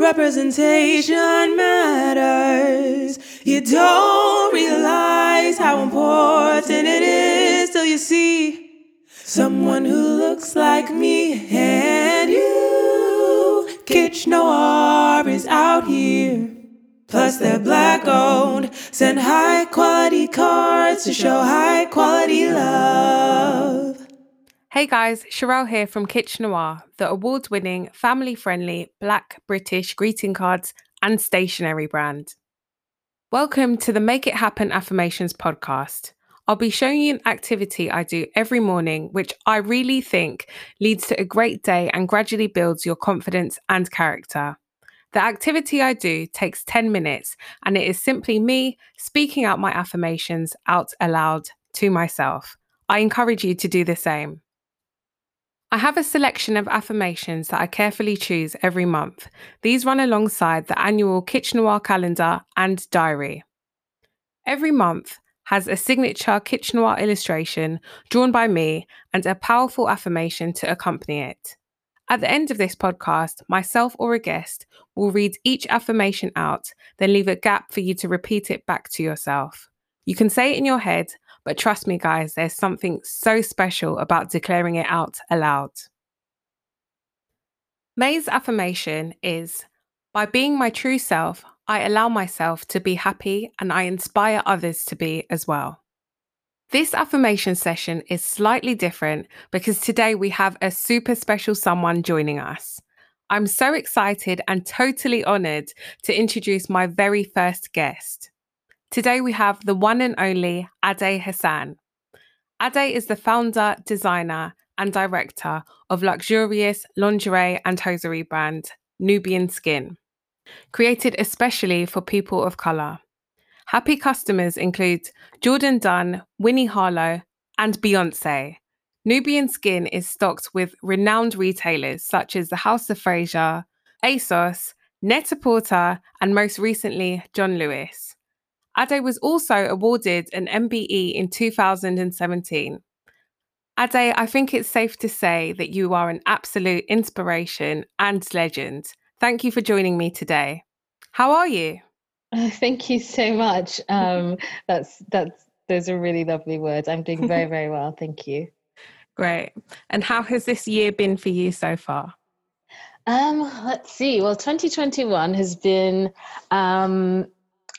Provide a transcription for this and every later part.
Representation matters. You don't realize how important it is till you see someone who looks like me and you. Kitsch Noir is out here. Plus, they're black owned. Send high quality cards to show high quality love. Hey guys, Sharelle here from Kitsch Noir, the award winning, family friendly black British greeting cards and stationery brand. Welcome to the Make It Happen Affirmations podcast. I'll be showing you an activity I do every morning, which I really think leads to a great day and gradually builds your confidence and character. The activity I do takes 10 minutes, and it is simply me speaking out my affirmations out aloud to myself. I encourage you to do the same. I have a selection of affirmations that I carefully choose every month. These run alongside the annual Kitsch Noir calendar and diary. Every month has a signature Kitsch Noir illustration drawn by me and a powerful affirmation to accompany it. At the end of this podcast, myself or a guest will read each affirmation out, then leave a gap for you to repeat it back to yourself. You can say it in your head, but trust me, guys, there's something so special about declaring it out aloud. May's affirmation is By being my true self, I allow myself to be happy and I inspire others to be as well. This affirmation session is slightly different because today we have a super special someone joining us. I'm so excited and totally honored to introduce my very first guest. Today we have the one and only Ade Hassan. Ade is the founder, designer, and director of luxurious lingerie and hosiery brand Nubian Skin, created especially for people of color. Happy customers include Jourdan Dunn, Winnie Harlow, and Beyonce. Nubian Skin is stocked with renowned retailers such as the House of Fraser, ASOS, Net-a-Porter, and most recently, John Lewis. Ade was also awarded an MBE in 2017. Ade, I think it's safe to say that you are an absolute inspiration and legend. Thank you for joining me today. How are you? thank you so much. Um, that's that's those are really lovely words. I'm doing very very well. Thank you. Great. And how has this year been for you so far? Um, let's see. Well, 2021 has been um,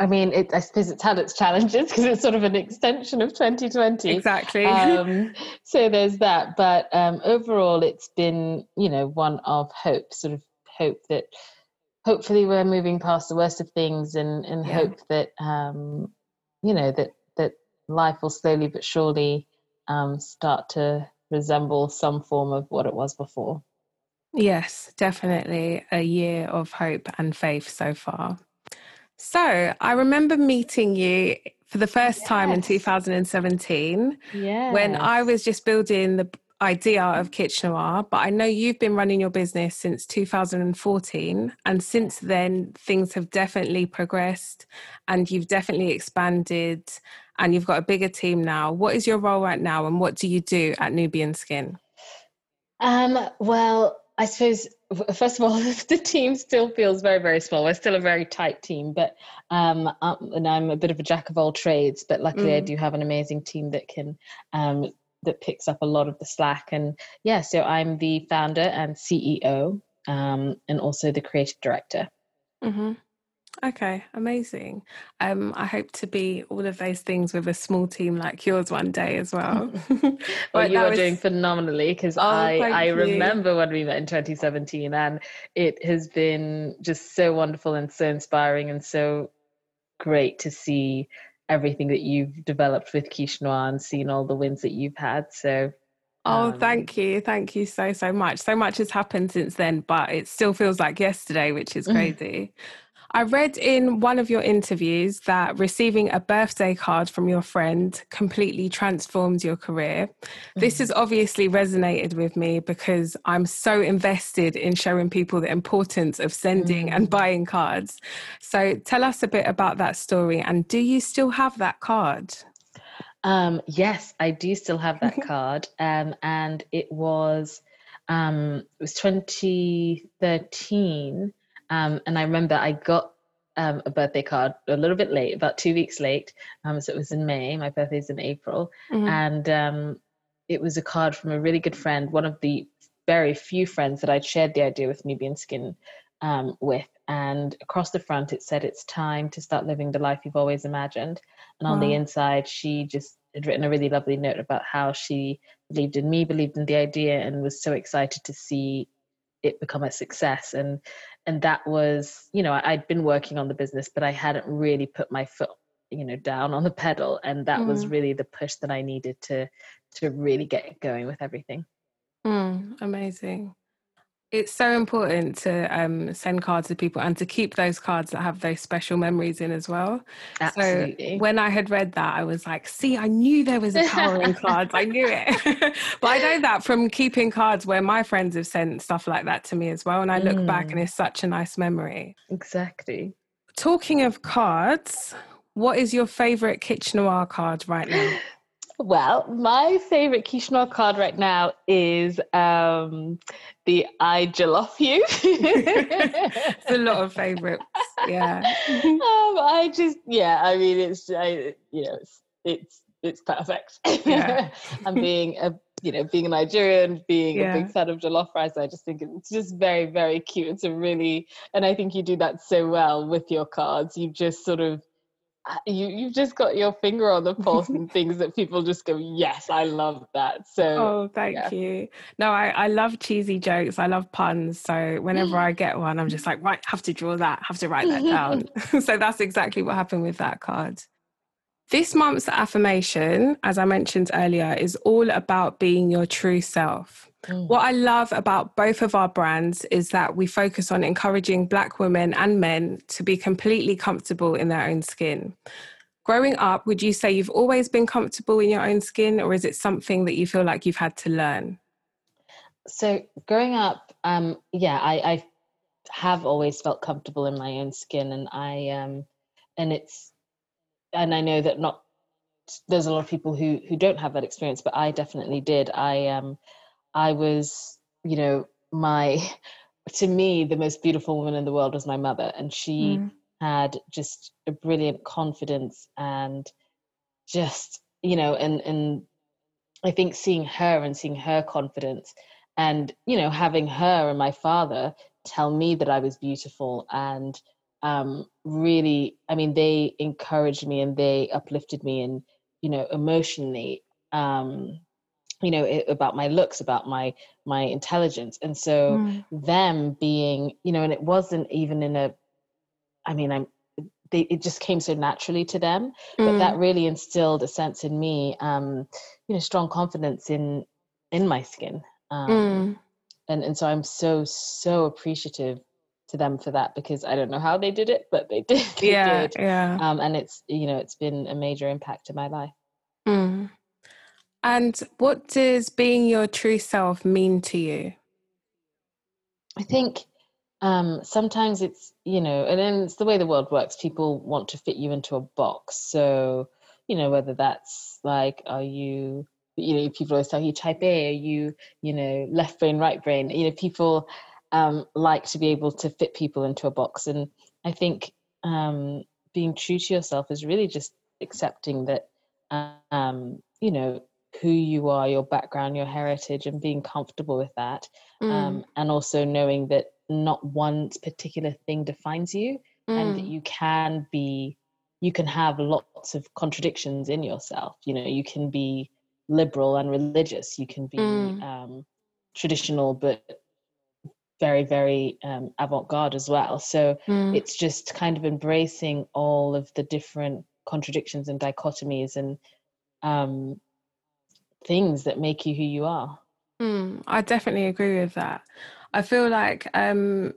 I mean, it, I suppose it's had its challenges because it's sort of an extension of 2020. Exactly. Um, so there's that. But um, overall, it's been, you know, one of hope, sort of hope that hopefully we're moving past the worst of things and, and yeah. hope that, um, you know, that, that life will slowly but surely um, start to resemble some form of what it was before. Yes, definitely a year of hope and faith so far. So I remember meeting you for the first yes. time in 2017 yes. when I was just building the idea of Kitsch Noir, but I know you've been running your business since 2014. And since then, things have definitely progressed and you've definitely expanded and you've got a bigger team now. What is your role right now and what do you do at Nubian Skin? Um, well, I suppose first of all, the team still feels very, very small. We're still a very tight team, but um, um and I'm a bit of a jack of all trades. But luckily, mm. I do have an amazing team that can um, that picks up a lot of the slack. And yeah, so I'm the founder and CEO, um, and also the creative director. Mm-hmm. Okay, amazing. Um, I hope to be all of those things with a small team like yours one day as well. well, you are was... doing phenomenally because oh, I I you. remember when we met in 2017, and it has been just so wonderful and so inspiring and so great to see everything that you've developed with Kitsch Noir and seen all the wins that you've had. So Oh, um, thank you. Thank you so, so much. So much has happened since then, but it still feels like yesterday, which is crazy. I read in one of your interviews that receiving a birthday card from your friend completely transformed your career. Mm-hmm. This has obviously resonated with me because I'm so invested in showing people the importance of sending mm-hmm. and mm. buying cards. So tell us a bit about that story and do you still have that card? Um, yes, I do still have that card. Um, and it was um, it was 2013 Um, and I remember I got um, a birthday card a little bit late, about two weeks late. Um, so it was in May. My birthday's in April, mm-hmm. and um, it was a card from a really good friend, one of the very few friends that I'd shared the idea with Nubian skin um, with. And across the front, it said, "It's time to start living the life you've always imagined." And on the inside, she just had written a really lovely note about how she believed in me, believed in the idea, and was so excited to see it become a success. And and that was, you know, I'd been working on the business, but I hadn't really put my foot, you know, down on the pedal. And that mm. was really the push that I needed to to really get going with everything. Mm, amazing it's so important to um, send cards to people and to keep those cards that have those special memories in as well. Absolutely. So when I had read that, I was like, see, I knew there was a power in cards. I knew it. but I know that from keeping cards where my friends have sent stuff like that to me as well. And I look mm. back and mm. it's such a nice memory. Exactly. Talking of cards, what is your favorite Kitsch Noir card right now? Well, my favorite quiche card right now is um, the I Jollof You. it's a lot of favorites. Yeah. Um, I just, yeah, I mean, it's, I, you know, it's, it's, it's perfect. Yeah. and being a, you know, being a Nigerian, being yeah. a big fan of jollof rice, I just think it's just very, very cute. It's a really, and I think you do that so well with your cards. You just sort of Uh, you you've just got your finger on the pulse and things that people just go yes i love that. So oh thank yeah. you. No I, I love cheesy jokes. I love puns. So whenever i mm. get one i'm just like right have to draw that. Have to write that down. So that's exactly what happened with that card. This month's affirmation as i mentioned earlier is all about being your true self What I love about both of our brands is that we focus on encouraging Black women and men to be completely comfortable in their own skin. Growing up, would you say you've always been comfortable in your own skin, or is it something that you feel like you've had to learn? So, growing up, um, yeah, I, I have always felt comfortable in my own skin, and I, um, and it's, and I know that not there's a lot of people who who don't have that experience, but I definitely did. I um, I was, you know, my, to me, the most beautiful woman in the world was my mother. And she mm. had just a brilliant confidence and just, you know, and, and I think seeing her and seeing her confidence and, you know, having her and my father tell me that I was beautiful and um, really, I mean, they encouraged me and they uplifted me and, you know, emotionally. Um, you know it, about my looks about my my intelligence and so mm. them being you know and it wasn't even in a i mean i'm they, it just came so naturally to them mm. but that mm. really instilled a sense in me um you know strong confidence in in my skin um mm. and and so i'm so so appreciative to them for that because i don't know how they did it but they did they yeah did. yeah um and it's you know it's been a major impact to my life mm. And what does being your true self mean to you? I think um, sometimes it's, you know, and then it's the way the world works. People want to fit you into a box. So, you know, whether that's like, are you, you know, people always tell you type A, are you, you know, left brain, right brain? You know, people um, like to be able to fit people into a box. And I think um, being true to yourself is really just accepting that, um, you know, who you are, your background, your heritage, and being comfortable with that. Um, mm. Um, and also knowing that not one particular thing defines you mm. and that mm. you can be, you can have lots of contradictions in yourself. You know, you can be liberal and religious, you can be mm. um, traditional, but very, very um, avant garde as well. So mm. it's just kind of embracing all of the different contradictions and dichotomies and um, things that make you who you are. Mm, I definitely agree with that. I feel like um,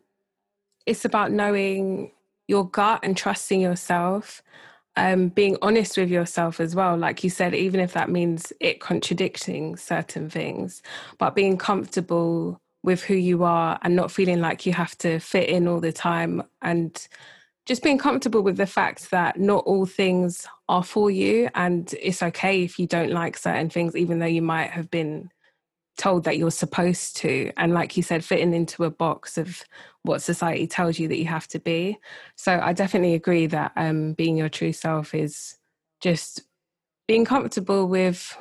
it's about knowing your gut and trusting yourself, um, being honest with yourself as well. Like you said, even if that means it contradicting certain things, but being comfortable with who you are and not feeling like you have to fit in all the time and just being comfortable with the fact that not all things are for you and it's okay if you don't like certain things even though you might have been told that you're supposed to and like you said fitting into a box of what society tells you that you have to be. So I definitely agree that um, being your true self is just being comfortable with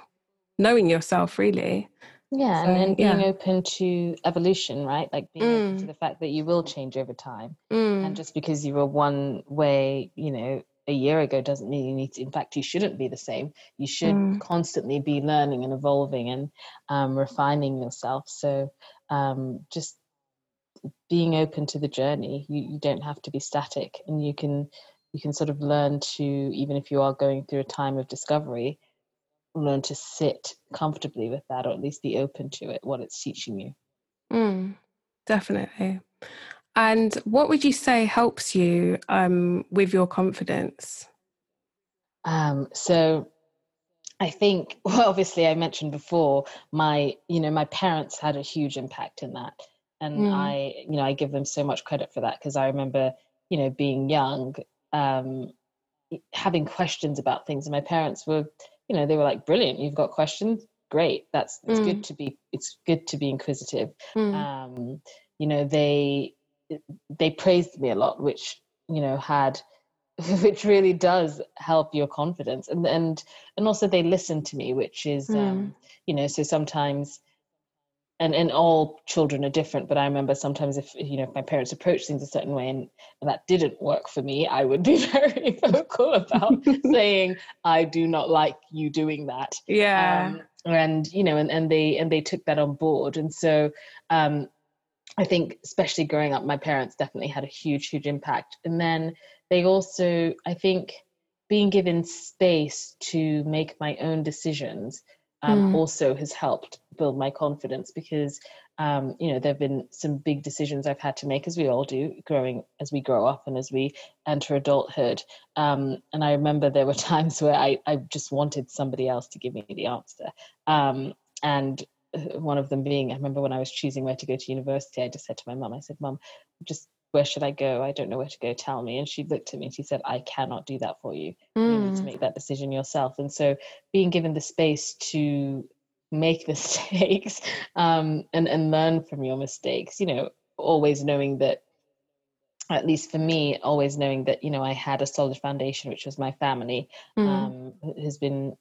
knowing yourself, really. Yeah, so, and, and being yeah. open to evolution, right? Like being mm. open to mm. the fact that you will change over time. Mm. And just because you were one way, you know, a year ago doesn't mean you need to in fact you shouldn't be the same you should mm. constantly be learning and evolving and um, refining yourself so um, just being open to the journey you, you don't have to be static and you can you can sort of learn to even if you are going through a time of discovery learn to sit comfortably with that or at least be open to it what it's teaching you. Mm, definitely. And what would you say helps you um, with your confidence? Um, so I think, well, obviously, I mentioned before, my, you know, my parents had a huge impact in that. And mm. I, you know, I give them so much credit for that because I remember, you know, being young, um, having questions about things, and my parents were, you know, they were like, "Brilliant, you've got questions, great. That's it's mm. good to be it's good to be inquisitive." Mm. Um, you know, they they praised me a lot, which you know had which really does help your confidence and and and also they listen to me which is um mm. you know so sometimes and and all children are different but i remember sometimes if you know if my parents approached things a certain way and, and that didn't work for me i would be very vocal about saying i do not like you doing that. Yeah. Um, and you know and, and they and they took that on board. And so um i think especially growing up my parents definitely had a huge huge impact. And then they also i think being given space to make my own decisions um, mm. also has helped build my confidence because um, you know there have been some big decisions I've had to make as we all do growing as we grow up and as we enter adulthood um, and I remember there were times where I, I just wanted somebody else to give me the answer um, and uh, one of them being I remember when I was choosing where to go to university I just said to my mum I said mum just where should I go? I don't know where to go. Tell me. And she looked at me and she said, I cannot do that for you. Mm. You need to mm. make that decision yourself. And so being given the space to make mistakes um, and, and learn from your mistakes, you know, always knowing that, at least for me, always knowing that, you know, I had a solid foundation, which was my family, mm. um, has been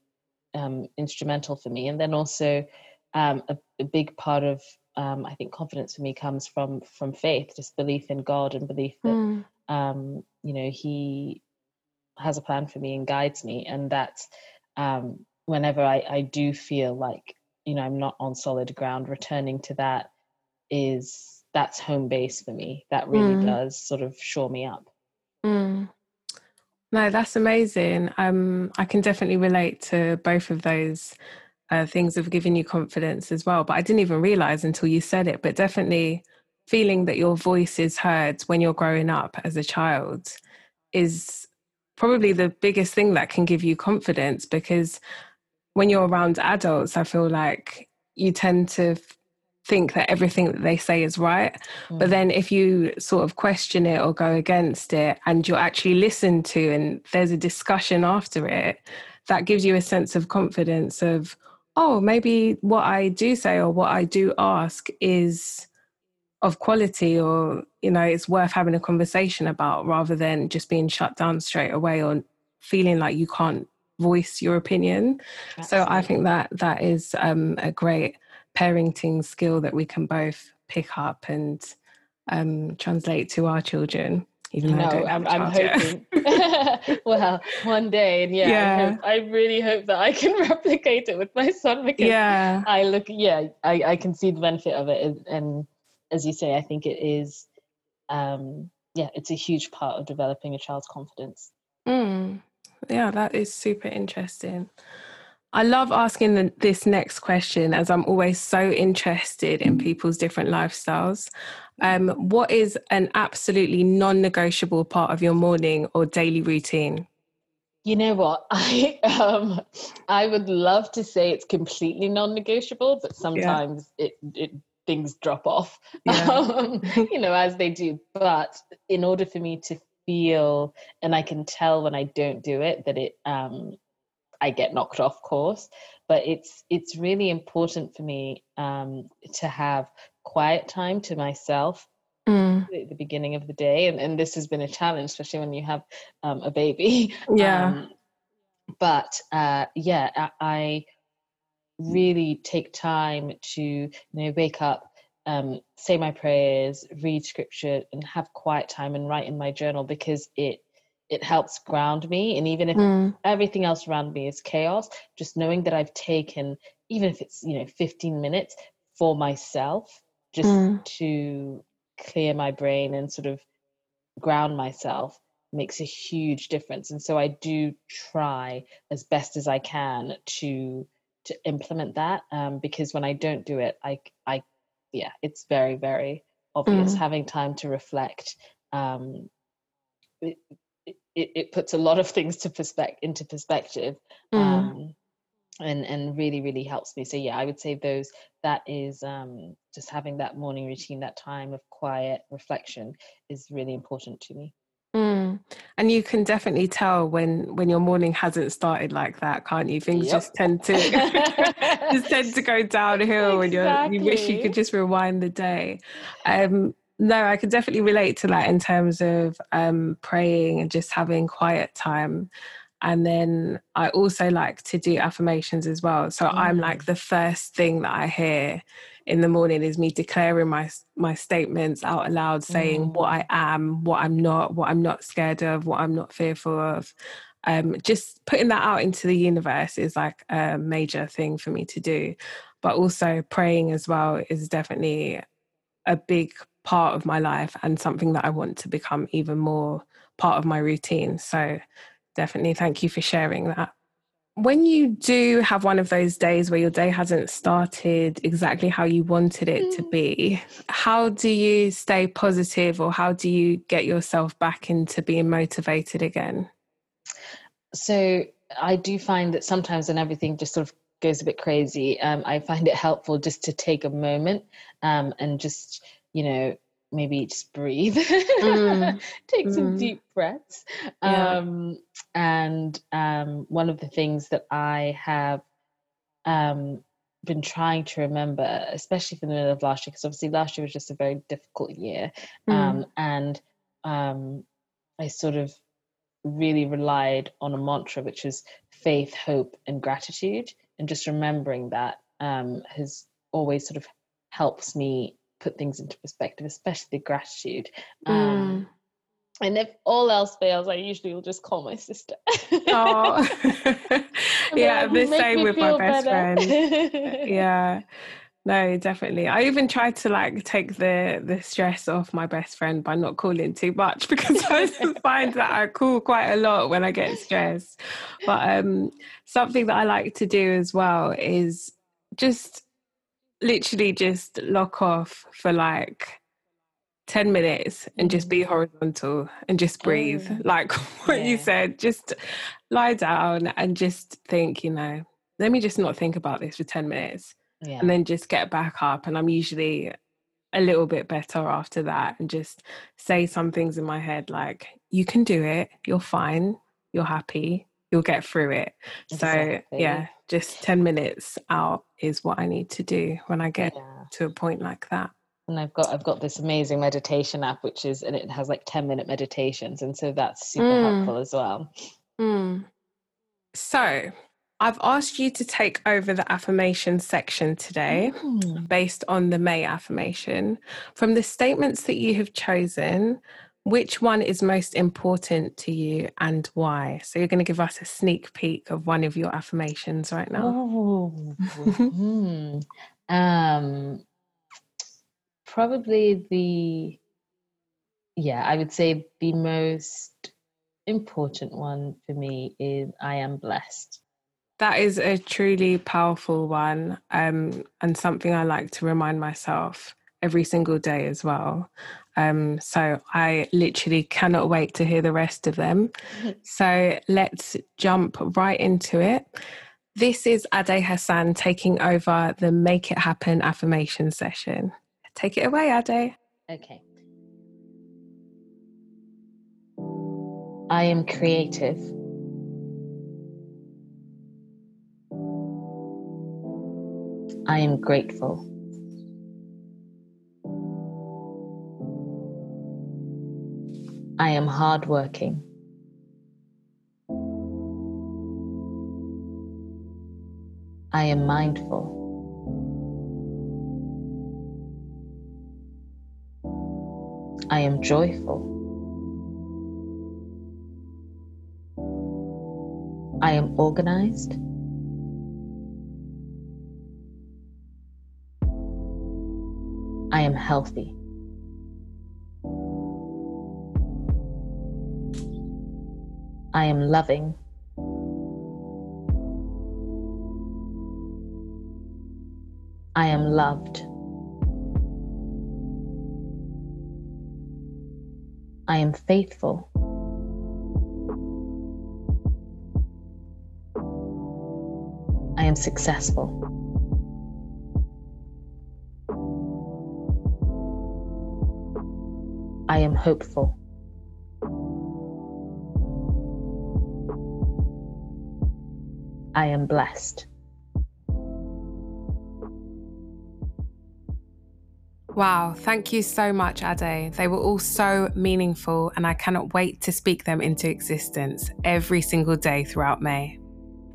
um, instrumental for me. And then also um, a, a big part of um, I think confidence for me comes from from faith, just belief in God and belief that mm. um, you know He has a plan for me and guides me, and that's um, whenever I, I do feel like you know I'm not on solid ground, returning to that is that's home base for me. That really mm. does sort of shore me up. Mm. No, that's amazing. Um, I can definitely relate to both of those uh, things have given you confidence as well. But I didn't even realize until you said it, but definitely feeling that your voice is heard when you're growing up as a child is probably the biggest thing that can give you confidence because when you're around adults, I feel like you tend to think that everything that they say is right. Mm. But then if you sort of question it or go against it and you're actually listened to and there's a discussion after it, that gives you a sense of confidence of, oh, maybe what I do say or what I do ask is of quality or, you know, it's worth having a conversation about rather than just being shut down straight away or feeling like you can't voice your opinion. Absolutely. So I think that that is um, a great parenting skill that we can both pick up and um, translate to our children even though no, I'm, I'm hoping. well, one day, and yeah, yeah. I, hope, I, really hope that I can replicate it with my son because yeah. I look, yeah, I, I can see the benefit of it, and, and as you say, I think it is, um, yeah, it's a huge part of developing a child's confidence. Mm. Yeah, that is super interesting. I love asking the, this next question as I'm always so interested in people's different lifestyles. Um, what is an absolutely non negotiable part of your morning or daily routine? You know what? I um, I would love to say it's completely non-negotiable, but sometimes yeah. it, it things drop off, yeah. um, you know, as they do. But in order for me to feel, and I can tell when I don't do it, that it um, I get knocked off course. But it's it's really important for me um, to have quiet time to myself mm. at the beginning of the day. And, and this has been a challenge, especially when you have um, a baby. Yeah. Um, but uh, yeah, I, I, really take time to you know wake up, um, say my prayers, read scripture, and have quiet time and write in my journal because it it helps ground me. And even if mm. everything else around me is chaos, just knowing that I've taken, even if it's you know 15 minutes for myself, just mm. to clear my brain and sort of ground myself makes a huge difference and so i do try as best as i can to to implement that um, because when i don't do it i i yeah it's very very obvious mm. having time to reflect um, it, it, it, puts a lot of things to perspective into perspective mm. um, and and really really helps me so yeah i would say those that is um, just having that morning routine that time of quiet reflection is really important to me. And you can definitely tell when when your morning hasn't started like that, can't you? Things yep. just tend to just tend to go downhill, exactly. and you you wish you could just rewind the day. Um, no, I can definitely relate to that in terms of um, praying and just having quiet time. And then I also like to do affirmations as well. So mm. I'm like mm. the first thing that I hear in the morning is me declaring my my statements out aloud saying mm. what I am, what I'm not, what I'm not scared of, what I'm not fearful of. Um, just putting that out into the universe is like a major thing for me to do. But also praying as well is definitely a big part of my life and something that I want to become even more part of my routine. So definitely thank you for sharing that when you do have one of those days where your day hasn't started exactly how you wanted it to be, how do you stay positive or how do you get yourself back into being motivated again? So, I do find that sometimes when everything just sort of goes a bit crazy, um, I find it helpful just to take a moment um, and just, you know, maybe just breathe, mm. take mm. some deep breaths. Yeah. Um, and um, one of the things that I have um, been trying to remember, especially for the middle of last year, because obviously last year was just a very difficult year. Mm. Um, and um, I sort of really relied on a mantra, which was faith, hope, and gratitude. And just remembering that um, has always sort of helps me put things into perspective, especially gratitude. Um, mm. And if all else fails, I usually will just call my sister. oh, yeah, the same with my best better. friend. yeah, no, definitely. I even tried to like take the the stress off my best friend by not calling too much because I find that I call quite a lot when I get stressed. But um, something that I like to do as well is just literally just lock off for like 10 minutes and just be mm. horizontal and just breathe. Oh, like what yeah. you said, just lie down and just think, you know, let me just not think about this for 10 minutes yeah. and then just get back up. And I'm usually a little bit better after that and just say some things in my head like, you can do it, you're fine, you're happy, you'll get through it. Exactly. So, yeah, just 10 minutes out is what I need to do when I get yeah. to a point like that. And I've got I've got this amazing meditation app which is and it has like 10 minute meditations and so that's super mm. helpful as well. Mm. So, I've asked you to take over the affirmation section today mm. based on the May affirmation. From the statements that you have chosen, which one is most important to you and why? So you're going to give us a sneak peek of one of your affirmations right now. Oh, hmm. um, probably the yeah, I would say the most important one for me is I am blessed. That is a truly powerful one, um, and something I like to remind myself every single day as well. Um, so I literally cannot wait to hear the rest of them. so let's jump right into it. This is Ade Hassan taking over the Make It Happen affirmation session. Take it away, Ade. Okay. I am creative. I am grateful. I am hardworking. I am mindful. I am joyful. I am organized. I am healthy. I am loving. I am loved. I am faithful. I am successful. I am hopeful. I am blessed. Wow, thank you so much, Ade. They were all so meaningful, and I cannot wait to speak them into existence every single day throughout May.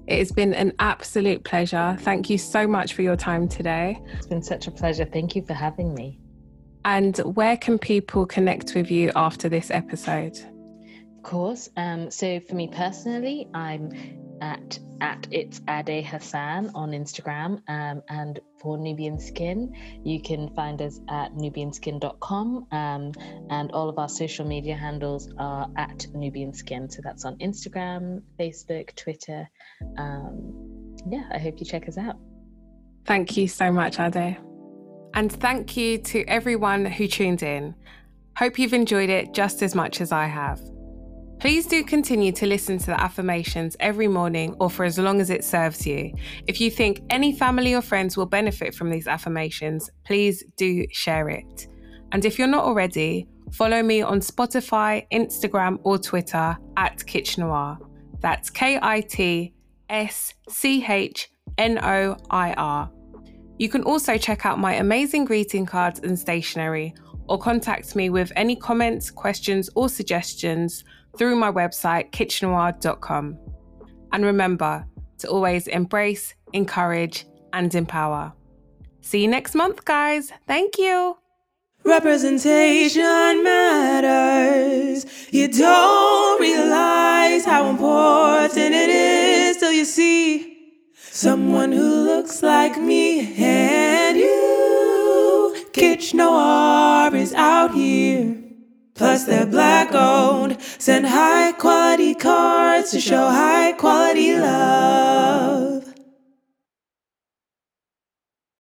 It has been an absolute pleasure. Thank you so much for your time today. It's been such a pleasure. Thank you for having me. And where can people connect with you after this episode? Of course. Um, so, for me personally, I'm at at it's Ade Hassan on Instagram. Um, and for Nubian Skin, you can find us at nubianskin.com. Um, and all of our social media handles are at Nubian Skin. So that's on Instagram, Facebook, Twitter. Um, yeah, I hope you check us out. Thank you so much, Ade. And thank you to everyone who tuned in. Hope you've enjoyed it just as much as I have. Please do continue to listen to the affirmations every morning or for as long as it serves you. If you think any family or friends will benefit from these affirmations, please do share it. And if you're not already, follow me on Spotify, Instagram, or Twitter at Kitschnoir. That's K I T S C H N O I R. You can also check out my amazing greeting cards and stationery or contact me with any comments, questions, or suggestions through my website, kitschnoir.com. And remember to always embrace, encourage, and empower. See you next month, guys. Thank you. Representation matters. You don't realize how important it is till you see someone who looks like me and you. Kitschnoir is out here. Plus, they're black owned. Send high quality cards to show high quality love.